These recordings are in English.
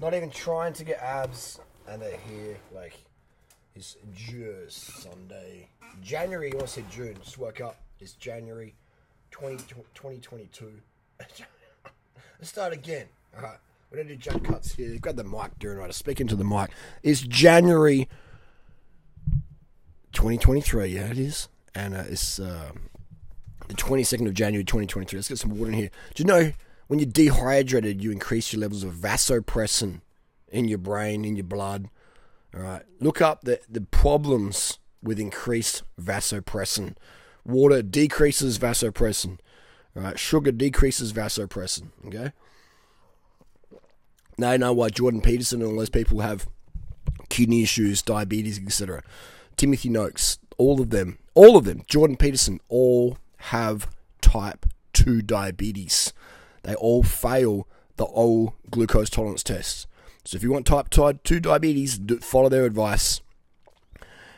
Not even trying to get abs, and they're here. Like, it's just Sunday. January, I said June. Just woke up. It's January 20, 2022. Let's start again. All right. We're to do jump cuts here. Grab the mic, Durianrider. Speak into the mic. It's January 2023. Yeah, it is. And uh, it's uh, the 22nd of January 2023. Let's get some water in here. Do you know when you're dehydrated, you increase your levels of vasopressin in your brain, in your blood? All right. Look up the, the problems with increased vasopressin. Water decreases vasopressin. All right. Sugar decreases vasopressin. Okay. Now you know why Jordan Peterson and all those people have kidney issues, diabetes, etc. Timothy Noakes, all of them, all of them, Jordan Peterson, all have type 2 diabetes. They all fail the old glucose tolerance tests. So if you want type 2 diabetes, follow their advice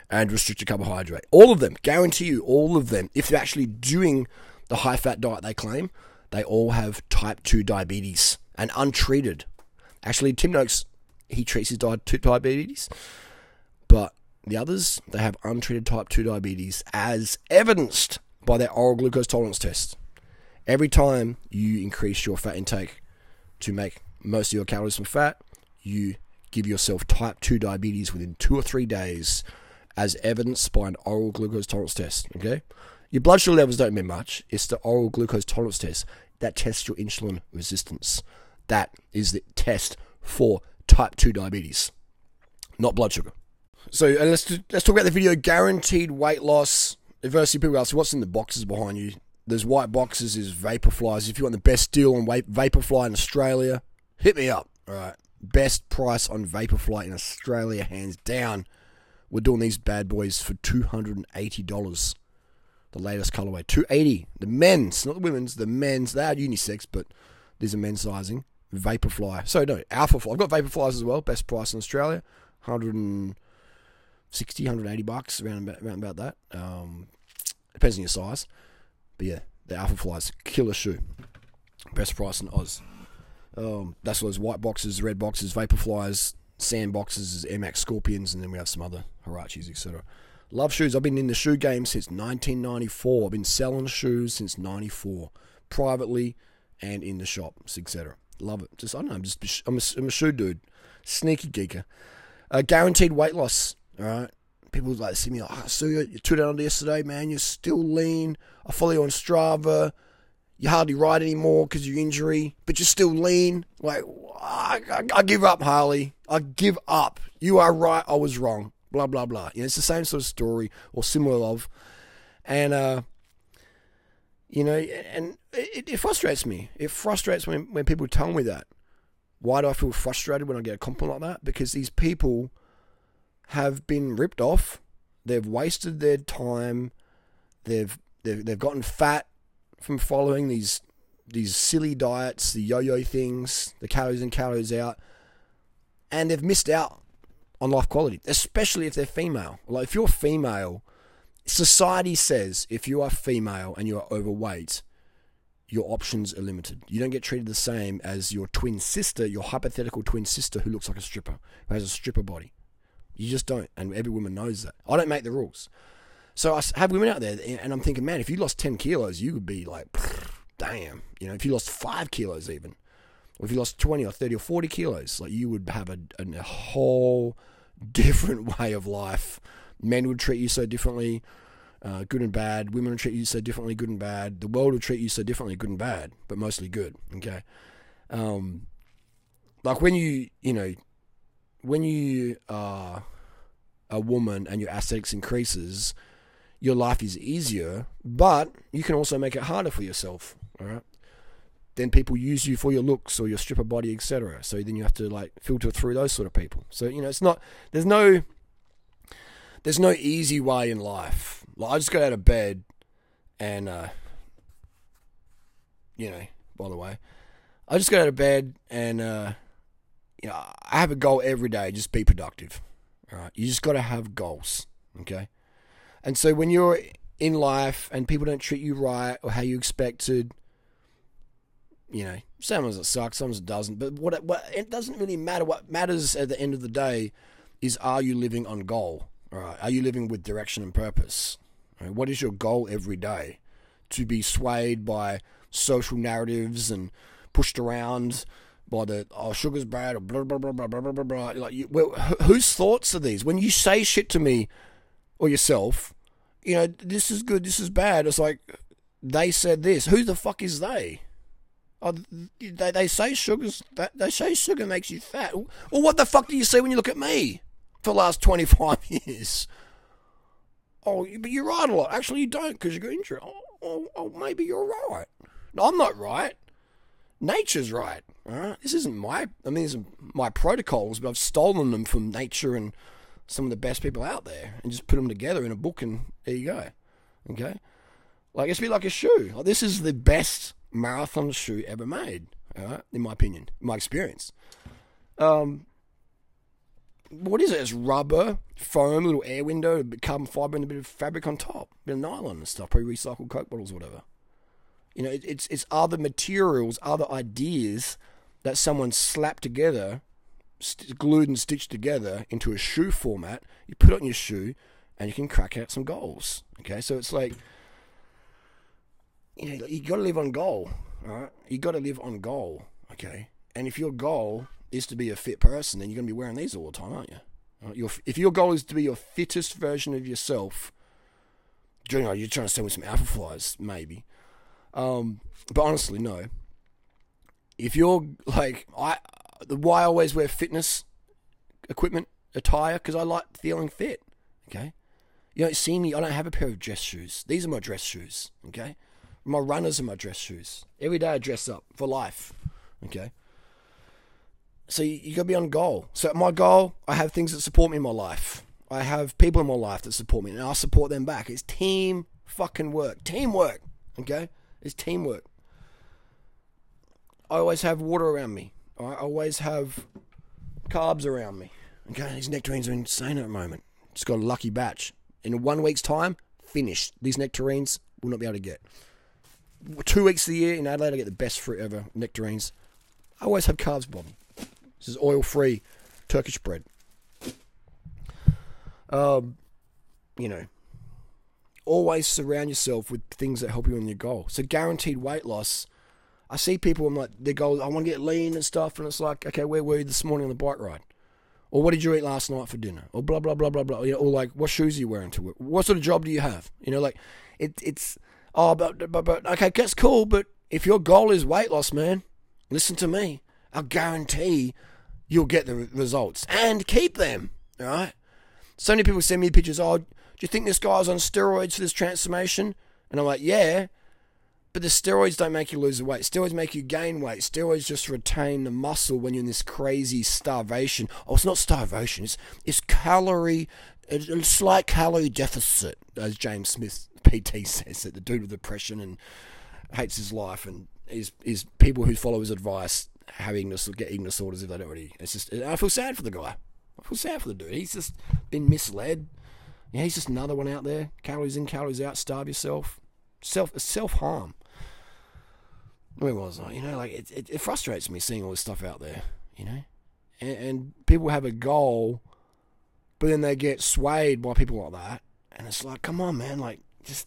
and restrict your carbohydrate. All of them, guarantee you, all of them, if they're actually doing the high fat diet they claim, they all have type 2 diabetes and untreated. Actually, Tim Noakes, he treats his diet diabetes, but the others, they have untreated type 2 diabetes as evidenced by their oral glucose tolerance test. Every time you increase your fat intake to make most of your calories from fat, you give yourself type 2 diabetes within two or three days as evidenced by an oral glucose tolerance test. Okay? Your blood sugar levels don't mean much. It's the oral glucose tolerance test that tests your insulin resistance. That is the test for type 2 diabetes, not blood sugar. So let's let's talk about the video guaranteed weight loss. Adversity people ask what's in the boxes behind you. There's white boxes, is Vaporflies. If you want the best deal on Vaporfly in Australia, hit me up. All right, best price on Vaporfly in Australia, hands down. We're doing these bad boys for two hundred and eighty dollars. The latest colorway, two eighty. The men's, not the women's. The men's. They are unisex, but these are men's sizing. Vaporfly. So no, Alphafly. I've got Vaporflies as well. Best price in Australia, hundred and 60, 180 bucks, around about, around about that. Um, depends on your size. But yeah, the Alphafly's killer shoe. Best price in Oz. Um, that's those white boxes, red boxes, Vaporflies, sand boxes, Max Scorpions, and then we have some other Huaraches, etc. Love shoes. I've been in the shoe game since 1994. I've been selling shoes since 94, privately and in the shops, etc. Love it. Just I don't know. I'm just I'm a, I'm a shoe dude, sneaky geeker. Uh, guaranteed weight loss. All right. People like see me like, oh, so you, you tuned on yesterday, man. You're still lean. I follow you on Strava. You hardly ride anymore because of your injury, but you're still lean. Like, I, I, I give up, Harley. I give up. You are right. I was wrong. Blah blah blah. You know, it's the same sort of story or similar of, and uh, you know, and it, it frustrates me. It frustrates when when people tell me that. Why do I feel frustrated when I get a compliment like that? Because these people have been ripped off. They've wasted their time. They've they've, they've gotten fat from following these these silly diets, the yo-yo things, the calories in, calories out, and they've missed out on life quality, especially if they're female. Like if you're female, society says if you are female and you are overweight, your options are limited. You don't get treated the same as your twin sister, your hypothetical twin sister who looks like a stripper, who has a stripper body. You just don't, and every woman knows that. I don't make the rules. So I have women out there, and I'm thinking, man, if you lost 10 kilos, you would be like, damn. You know, if you lost five kilos even, or if you lost 20 or 30 or 40 kilos, like you would have a, a whole different way of life. Men would treat you so differently, uh, good and bad. Women would treat you so differently, good and bad. The world would treat you so differently, good and bad, but mostly good. Okay. Um, like when you, you know, when you are a woman and your aesthetics increases, your life is easier, but you can also make it harder for yourself. All right. Then people use you for your looks or your stripper body, etc. So then you have to like filter through those sort of people. So you know, it's not there's no there's no easy way in life. Like I just got out of bed and uh you know, by the way, I just got out of bed and uh you know, I have a goal every day, just be productive. All right. You just got to have goals. Okay. And so when you're in life and people don't treat you right or how you expected, you know, sometimes it sucks, sometimes it doesn't. But what it, what it doesn't really matter. What matters at the end of the day is are you living on goal? All right, are you living with direction and purpose? What is your goal every day? To be swayed by social narratives and pushed around by the oh sugar's bad or blah blah blah blah blah blah blah. Like, you, well, whose thoughts are these? When you say shit to me or yourself, you know this is good, this is bad. It's like they said this. Who the fuck is they? Oh, they, they say sugar's they say sugar makes you fat. Well, what the fuck do you see when you look at me for the last twenty five years? Oh, but you're right a lot. Actually, you don't because you got injured. Oh, oh, oh, maybe you're right. No, I'm not right. Nature's right. All right. This isn't my. I mean, these are my protocols, but I've stolen them from nature and some of the best people out there, and just put them together in a book, and there you go. Okay. Like it's a bit like a shoe. Like, this is the best marathon shoe ever made, right? in my opinion, in my experience. Um, what is it? It's rubber, foam, little air window, carbon fiber, and a bit of fabric on top, a bit of nylon and stuff, probably recycled Coke bottles, whatever. You know, it, it's it's other materials, other ideas that someone slapped together, st- glued and stitched together into a shoe format. You put it on your shoe, and you can crack out some goals. Okay, so it's like you know, you got to live on goal. All right, you got to live on goal. Okay, and if your goal is to be a fit person, then you're going to be wearing these all the time, aren't you? Your, if your goal is to be your fittest version of yourself, you know, you're trying to sell me some Alphaflies, maybe. Um, but honestly, no. If you're like I, why I always wear fitness equipment attire because I like feeling fit. Okay, you don't see me. I don't have a pair of dress shoes. These are my dress shoes. Okay, my runners are my dress shoes. Every day I dress up for life. Okay. So you, you got to be on goal. So my goal, I have things that support me in my life. I have people in my life that support me, and I support them back. It's team fucking work, teamwork. Okay, it's teamwork. I always have water around me. I always have carbs around me. Okay, these nectarines are insane at the moment. Just got a lucky batch. In one week's time, finished. These nectarines will not be able to get two weeks of the year in Adelaide, I get the best fruit ever, nectarines. I always have carbs, Bob. This is oil free Turkish bread. Um, you know, always surround yourself with things that help you on your goal. So, guaranteed weight loss. I see people, I'm like, their goal, I want to get lean and stuff, and it's like, okay, where were you this morning on the bike ride? Or what did you eat last night for dinner? Or blah, blah, blah, blah, blah. You know, Or like, what shoes are you wearing to work? What sort of job do you have? You know, like, it, it's Oh, but, but, but, okay, that's cool, but if your goal is weight loss, man, listen to me. I guarantee you'll get the results and keep them, all right? So many people send me pictures, oh, do you think this guy's on steroids for this transformation? And I'm like, yeah, but the steroids don't make you lose the weight. Steroids make you gain weight. Steroids just retain the muscle when you're in this crazy starvation. Oh, it's not starvation. It's it's calorie, a slight calorie deficit, as James Smith PT says that the dude with depression and hates his life and is is people who follow his advice have eating get eating disorders if they don't already. It's just I feel sad for the guy. I feel sad for the dude. He's just been misled. Yeah, he's just another one out there. Calories in, calories out. Starve yourself. Self self harm. Where was I? You know, like it, it, it, frustrates me seeing all this stuff out there. You know, and, and people have a goal, but then they get swayed by people like that, and it's like, come on, man, like just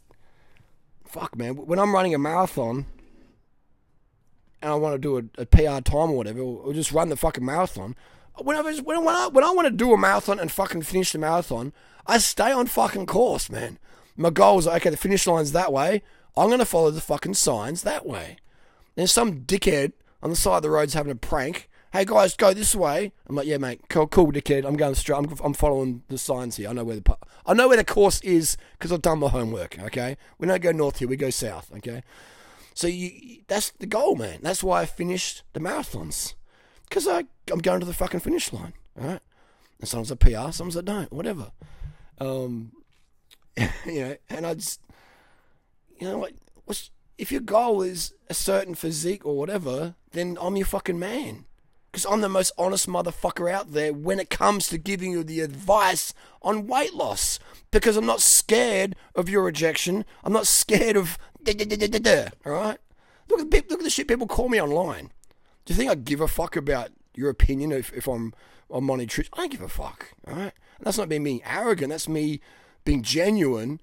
fuck, man. When I'm running a marathon and I want to do a, a PR time or whatever, or, or, just run the fucking marathon. When I, when, when, I, when I want to do a marathon and fucking finish the marathon, I stay on fucking course, man. My goal is okay, the finish line's that way. I'm going to follow the fucking signs that way. There's some dickhead on the side of the road's having a prank hey guys, go this way. I'm like, yeah, mate, cool, cool, dickhead. I'm going straight. I'm, I'm following the signs here. I know where the I know where the course is because I've done my homework. Okay, we don't go north here. We go south. Okay, so you that's the goal, man. That's why I finished the marathons because I I'm going to the fucking finish line. All right, and sometimes I PR, sometimes I don't. Whatever. Um, you know, and I just you know what? What's if your goal is a certain physique or whatever, then I'm your fucking man because I'm the most honest motherfucker out there when it comes to giving you the advice on weight loss. Because I'm not scared of your rejection. I'm not scared of. All right? Look at look at the shit people call me online. Do you think I give a fuck about your opinion if, if I'm on my? I don't give a fuck. All right, that's not being arrogant. That's me being genuine.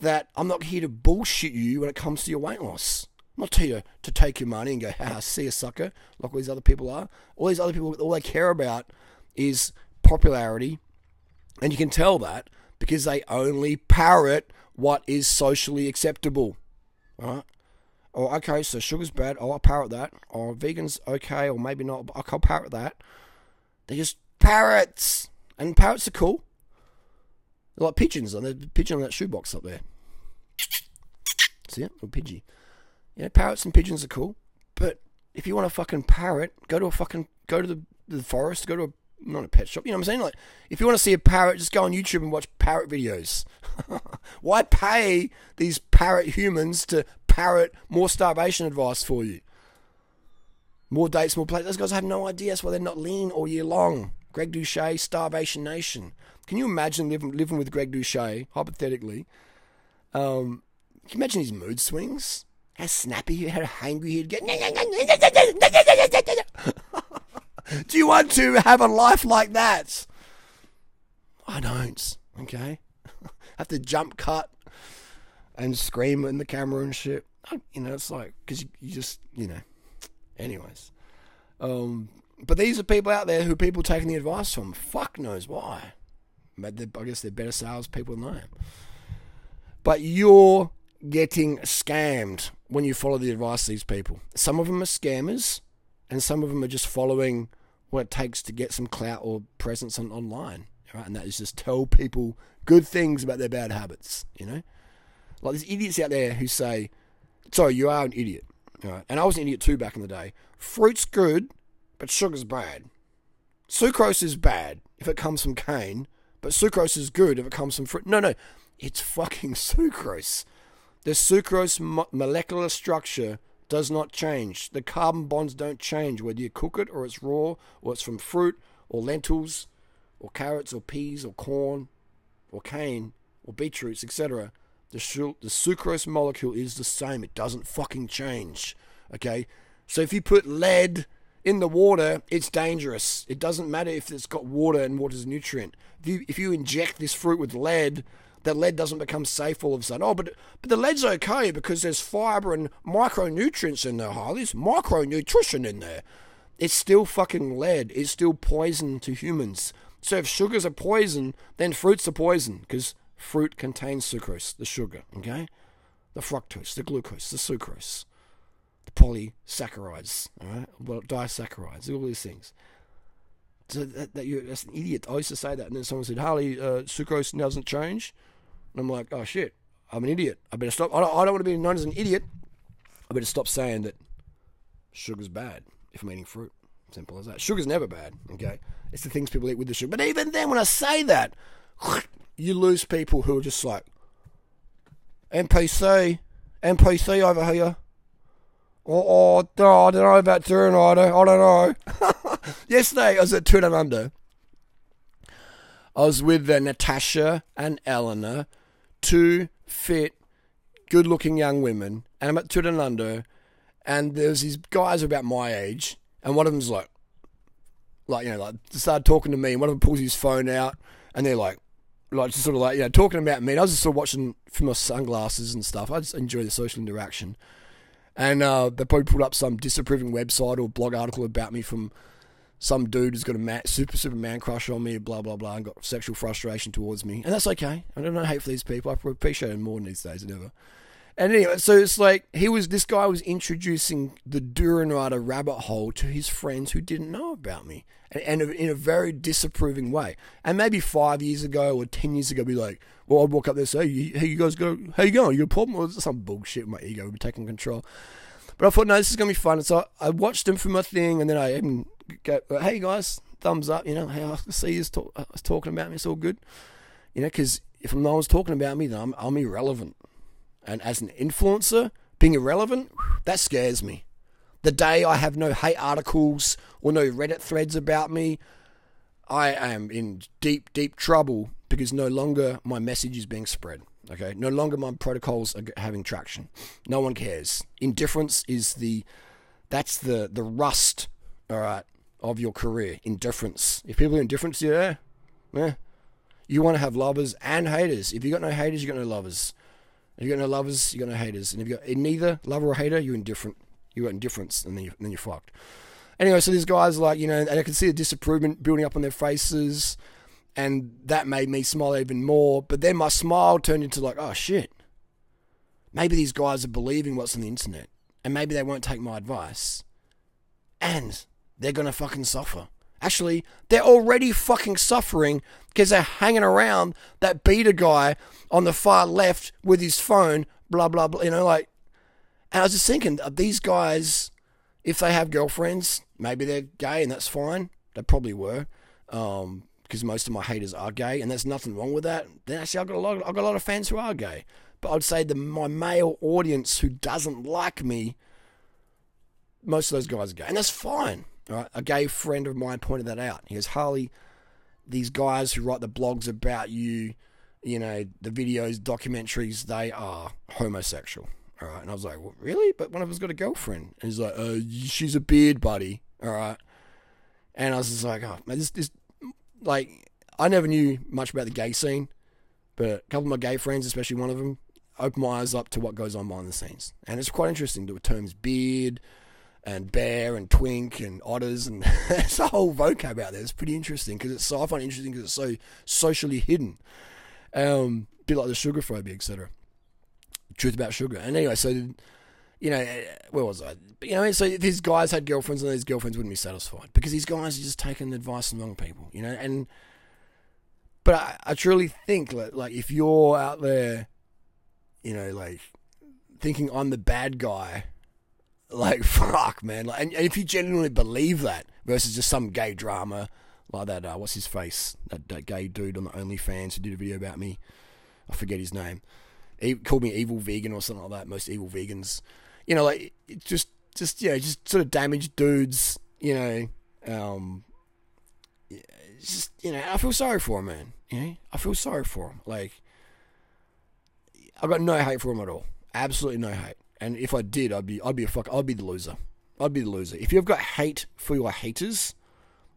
That I'm not here to bullshit you when it comes to your weight loss. I'm not here to take your money and go, ha, see a sucker, like all these other people are. All these other people, all they care about is popularity, and you can tell that because they only parrot what is socially acceptable. All right. Oh, okay, so sugar's bad. Oh, I'll parrot that. Or oh, vegan's okay, or maybe not. But I'll parrot that. They're just parrots, and parrots are cool. They're like pigeons. There's a pigeon on that shoebox up there. See it? A pidgey. know, parrots and pigeons are cool. But if you want a fucking parrot, go to a fucking go to the, the forest, go to a not a pet shop. You know what I'm saying? Like, if you want to see a parrot, just go on YouTube and watch parrot videos. Why pay these parrot humans to parrot more starvation advice for you? More dates, more plates. Those guys have no idea. That's why they're not lean all year long. Greg Doucette, Starvation Nation. Can you imagine living, living with Greg Doucette, hypothetically? Um, can you imagine his mood swings? How snappy, how angry he'd get. Do you want to have a life like that? I don't. Okay, have to jump cut and scream in the camera and shit. You know, it's like because you, you, just you know. Anyways, um, but these are people out there who people taking the advice from. Fuck knows why. But I guess they're better salespeople than I am. But you're getting scammed when you follow the advice of these people. Some of them are scammers, and some of them are just following what it takes to get some clout or presence on, online. Right? And that is just tell people good things about their bad habits, you know? Like there's idiots out there who say, sorry, you are an idiot. Right? And I was an idiot too back in the day. Fruit's good, but sugar's bad. Sucrose is bad if it comes from cane, but sucrose is good if it comes from fruit. No, no, it's fucking sucrose. The sucrose mo- molecular structure does not change. The carbon bonds don't change whether you cook it or it's raw or it's from fruit or lentils or carrots or peas or corn or cane or beetroots, etc. The, sh- the sucrose molecule is the same. It doesn't fucking change. Okay? So if you put lead in the water, it's dangerous. It doesn't matter if it's got water and water's a nutrient. If you, if you inject this fruit with lead, that lead doesn't become safe all of a sudden. Oh, but but the lead's okay because there's fiber and micronutrients in there, Harley. There's micronutrition in there. It's still fucking lead. It's still poison to humans. So if sugars are poison, then fruits are poison because fruit contains sucrose, the sugar, okay? The fructose, the glucose, the sucrose, the polysaccharides, all right? Well, disaccharides, all these things. So that, that you're that's an idiot. I used to say that, and then someone said, "Harley, uh, sucrose doesn't change." And I'm like, oh shit, I'm an idiot. I better stop. I don't, I don't want to be known as an idiot. I better stop saying that sugar's bad if I'm eating fruit. Simple as that. Sugar's never bad, okay? It's the things people eat with the sugar. But even then, when I say that, you lose people who are just like, NPC, NPC over here. Oh, oh I don't know about don't, I don't know. Yesterday, I was at Two Under. I was with uh, Natasha and Eleanor two fit, good looking young women, and I'm at Two Down Under, and there's these guys about my age, and one of them's like, like, you know, like, started talking to me, and one of them pulls his phone out, and they're like, like, just sort of like, you know, talking about me. And I was just sort of watching from my sunglasses and stuff. I just enjoy the social interaction. And uh, they probably put up some disapproving website or blog article about me from some dude who's got a man, super super man crush on me, blah blah blah, and got sexual frustration towards me, and that's okay. I don't hate for these people. I appreciate them more these days than ever. And anyway, so it's like he was this guy was introducing the Durianrider rabbit hole to his friends who didn't know about me, and, and in a very disapproving way. And maybe five years ago or ten years ago, be like, well, I'd walk up there and say, "Hey, you guys go? How you going? You got a problem?" Or some bullshit. My ego would be taking control. But I thought, no, this is gonna be fun. so I watched him for my thing, and then I even go, hey guys, thumbs up. You know, hey, I see you talk, uh, talking about me. It's all good. You know, because if no one's talking about me, then I'm, I'm irrelevant. And as an influencer, being irrelevant, that scares me. The day I have no hate articles or no Reddit threads about me, I am in deep, deep trouble because no longer my message is being spread. Okay, no longer my protocols are having traction. No one cares. Indifference is the that's the the rust. All right, of your career. Indifference. If people are indifferent, to you, yeah, yeah. You want to have lovers and haters. If you've got no haters, you've got no lovers. If you've got no lovers, you've got no haters. And if you've got neither lover or hater, you're indifferent. You got indifference, and then you, then you're fucked. Anyway, so these guys like you know, and I can see the disapproval building up on their faces and that made me smile even more. But then my smile turned into like, oh shit, maybe these guys are believing what's on the internet, and maybe they won't take my advice, and they're gonna fucking suffer. Actually, they're already fucking suffering because they're hanging around that beta guy on the far left with his phone, blah blah blah. You know, like, and I was just thinking, these guys, if they have girlfriends, maybe they're gay, and that's fine. They probably were. Um, because most of my haters are gay, and there's nothing wrong with that. Then actually, I've got a lot. I've got a lot of fans who are gay, but I'd say the my male audience who doesn't like me, most of those guys are gay, and that's fine. Right? A gay friend of mine pointed that out. He goes, Harley, these guys who write the blogs about you, you know, the videos, documentaries, they are homosexual. All right, and I was like, well, really? But one of them's got a girlfriend. And he's like, uh, she's a beard buddy. All right. And I was just like, oh, man, this, this like I never knew much about the gay scene, but a couple of my gay friends, especially one of them, opened my eyes up to what goes on behind the scenes, and it's quite interesting. The terms beard and bear and twink and otters and it's a whole vocab out there. It's pretty interesting because it's so I find it interesting because it's so socially hidden. Um, a bit like the sugar phobia, etc. Truth about sugar. And anyway, so you know, where was I? you know, so these guys had girlfriends and these girlfriends wouldn't be satisfied because these guys are just taking advice from wrong people, you know. And but I, I truly think like, like if you're out there, you know, like thinking I'm the bad guy, like fuck, man. Like, and, and if you genuinely believe that versus just some gay drama like that, uh, what's his face? That, that gay dude on the OnlyFans who did a video about me. I forget his name. He called me evil vegan or something like that. Most evil vegans you know, like just just know, just sort of damaged dudes, you know, um, just you know, I feel sorry for him, man. You know, I feel sorry for him. Like, I've got no hate for him at all. Absolutely no hate. And if I did, I'd be I'd be a fuck. I'd be the loser. I'd be the loser. If you've got hate for your haters,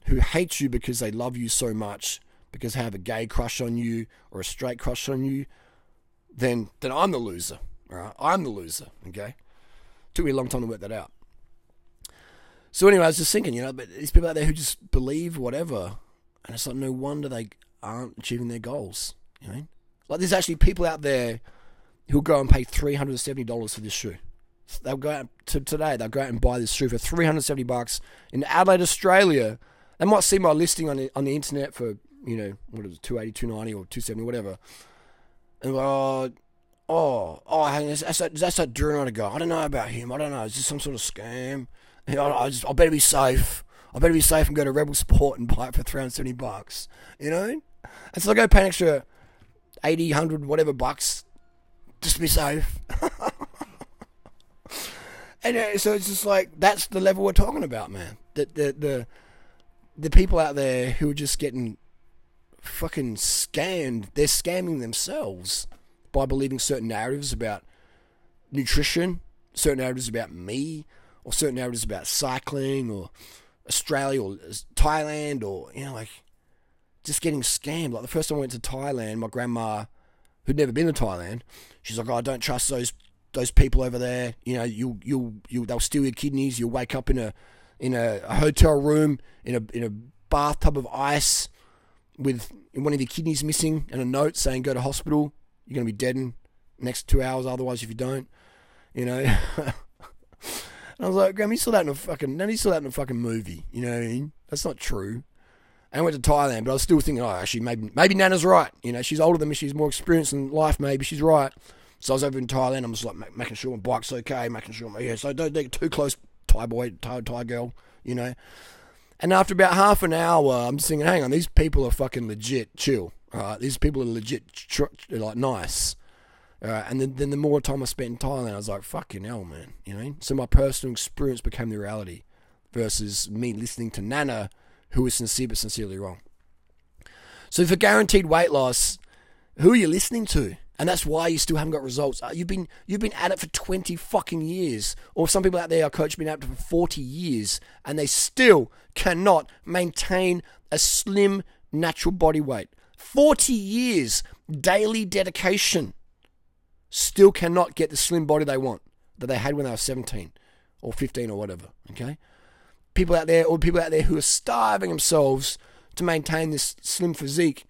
who hate you because they love you so much, because they have a gay crush on you or a straight crush on you, then then I'm the loser. All right, I'm the loser. Okay. Took me a long time to work that out. So anyway, I was just thinking, you know, but these people out there who just believe whatever, and it's like no wonder they aren't achieving their goals. You know, like there's actually people out there who'll go and pay three hundred and seventy dollars for this shoe. They'll go out to today. They'll go out and buy this shoe for three hundred seventy bucks in Adelaide, Australia. They might see my listing on the on the internet for you know what is it, 280, 290 or two seventy, whatever. And oh, oh, oh, that's that, that's that Durian guy. I don't know about him. I don't know. Is this some sort of scam? I, just, I better be safe. I better be safe and go to Rebel Sport and buy it for 370 bucks. You know? And so I go pay an extra 80, 100, whatever bucks just safe. and uh, so it's just like, that's the level we're talking about, man. The, the, the, the people out there who are just getting fucking scammed, they're scamming themselves by believing certain narratives about nutrition, certain narratives about me, or certain narratives about cycling or Australia or Thailand or, you know, like just getting scammed. Like the first time I went to Thailand, my grandma, who'd never been to Thailand, she's like, oh, I don't trust those those people over there. You know, you'll you'll you they'll steal your kidneys. You'll wake up in a in a, a hotel room in a in a bathtub of ice with one of your kidneys missing and a note saying go to hospital you're to be dead in next two hours otherwise if you don't. You know? and I was like, Graham, you saw that in a fucking, no, saw that in a fucking movie. You know what I mean? That's not true. And I went to Thailand, but I was still thinking, oh, actually, maybe, maybe Nana's right. You know, she's older than me, she's more experienced in life, maybe she's right. So I was over in Thailand, I'm just like making sure my bike's okay, making sure my, yeah, so don't get too close, Thai boy, Thai, Thai girl, you know. And after about half an hour, I'm just thinking, hang on, these people are fucking legit chill. Right, these people are legit, tr- like nice. And then, then the more time I spent in Thailand, I was like, fucking hell, man. You know, so my personal experience became the reality, versus me listening to Nana, who was sincere but sincerely wrong. So for guaranteed weight loss, who are you listening to? And that's why you still haven't got results. Uh, You've been you've been at it for 20 fucking years. Or some people out there, our coach, been at it for 40 years, and they still cannot maintain a slim, natural body weight. 40 years daily dedication. Still cannot get the slim body they want that they had when they were 17 or 15 or whatever. Okay? People out there, or people out there who are starving themselves to maintain this slim physique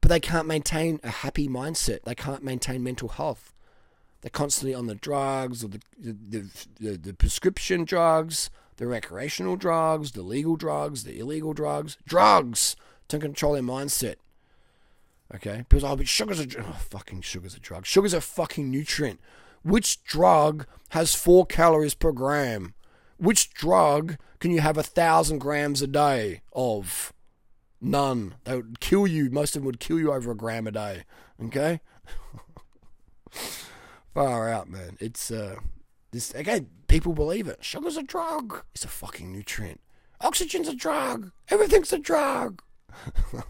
but they can't maintain a happy mindset. They can't maintain mental health. They're constantly on the drugs or the the, the, the prescription drugs, the recreational drugs, the legal drugs, the illegal drugs, drugs to control their mindset. Okay, say, "Oh, but sugar's a dr- oh, fucking sugar's a drug. Sugar's a fucking nutrient. Which drug has four calories per gram? Which drug can you have a thousand grams a day of? None. They would kill you. Most of them would kill you over a gram a day. Okay? Far out, man. It's uh this again, people believe it. Sugar's a drug. It's a fucking nutrient. Oxygen's a drug. Everything's a drug.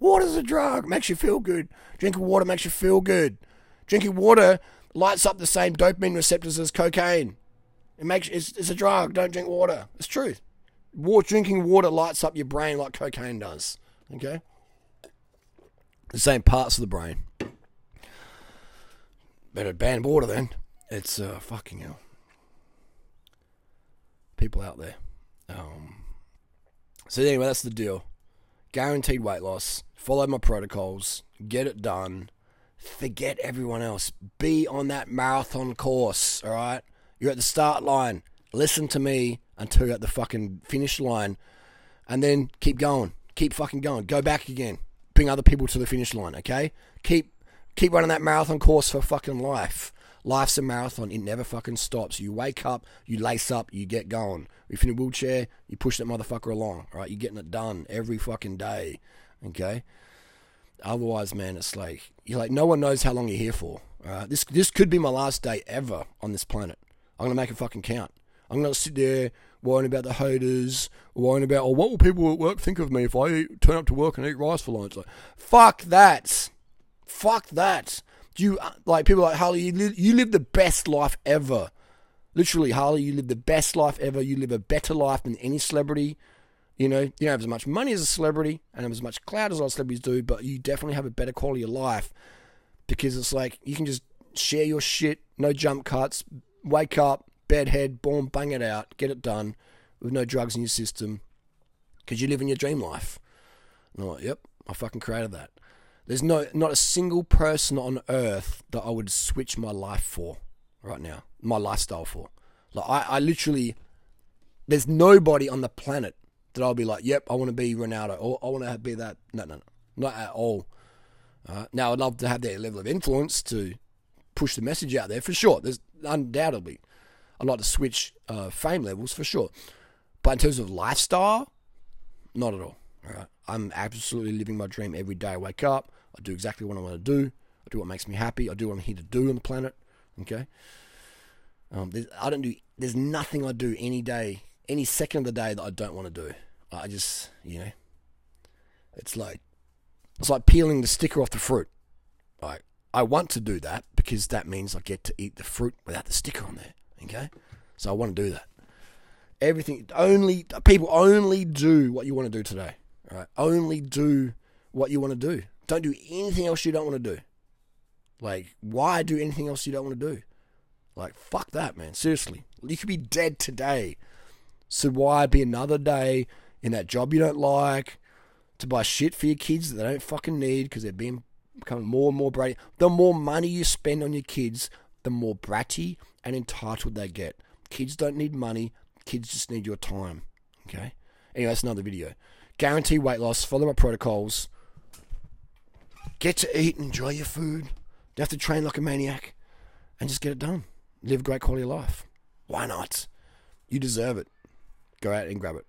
Water's a drug. Makes you feel good. Drinking water makes you feel good. Drinking water lights up the same dopamine receptors as cocaine. It makes it's, it's a drug. Don't drink water. It's truth. Water, drinking water lights up your brain like cocaine does. Okay? The same parts of the brain. Better ban water then. It's uh, fucking hell. People out there. Um, so anyway, that's the deal. Guaranteed weight loss. Follow my protocols. Get it done. Forget everyone else. Be on that marathon course. All right. You're at the start line. Listen to me until you're at the fucking finish line, and then keep going. Keep fucking going. Go back again. Bring other people to the finish line. Okay. Keep keep running that marathon course for fucking life. Life's a marathon. It never fucking stops. You wake up, you lace up, you get going. If you're in a wheelchair, you push that motherfucker along. All right. You're getting it done every fucking day. Okay. Otherwise, man, it's like you're like no one knows how long you're here for. All right. This this could be my last day ever on this planet. I'm gonna make it fucking count. I'm gonna sit there worrying about the haters, worrying about, oh, what will people at work think of me if I eat, turn up to work and eat rice for lunch? Like, fuck that. Fuck that. You uh, like people like Harley. You live, you live the best life ever. Literally, Harley, you live the best life ever. You live a better life than any celebrity. You know, you don't have as much money as a celebrity and have as much clout as a lot of celebrities do, but you definitely have a better quality of life because it's like you can just share your shit, no jump cuts, wake up, bedhead, boom, bang it out, get it done with no drugs in your system because you live in your dream life. And I'm like, yep, I fucking created that. There's no not a single person on earth that I would switch my life for right now, my lifestyle for. Like I, I literally, there's nobody on the planet that I'll be like, yep, I want to be Ronaldo or I want to be that. No, no, no, not at all. Uh, now I'd love to have that level of influence to push the message out there for sure. There's undoubtedly. I'd like to switch uh, fame levels for sure. But in terms of lifestyle, not at all. all right? I'm absolutely living my dream every day. I wake up, I do exactly what I want to do, I do what makes me happy, I do what I'm here to do on the planet. Okay? Um, I don't do, there's nothing I do any day, any second of the day that I don't want to do. I just, you know, it's like, it's like peeling the sticker off the fruit. Like, I want to do that because that means I get to eat the fruit without the sticker on there. Okay, so I want to do that. Everything only people only do what you want to do today. Right? only do what you want to do. Don't do anything else you don't want to do. Like, why do anything else you don't want to do? Like, fuck that, man. Seriously, you could be dead today. So why be another day in that job you don't like to buy shit for your kids that they don't fucking need because they're being becoming more and more bratty. The more money you spend on your kids, the more bratty and entitled they get. Kids don't need money, kids just need your time. Okay? Anyway, that's another video. Guarantee weight loss, follow my protocols. Get to eat and enjoy your food. Don't have to train like a maniac. And just get it done. Live a great quality of life. Why not? You deserve it. Go out and grab it.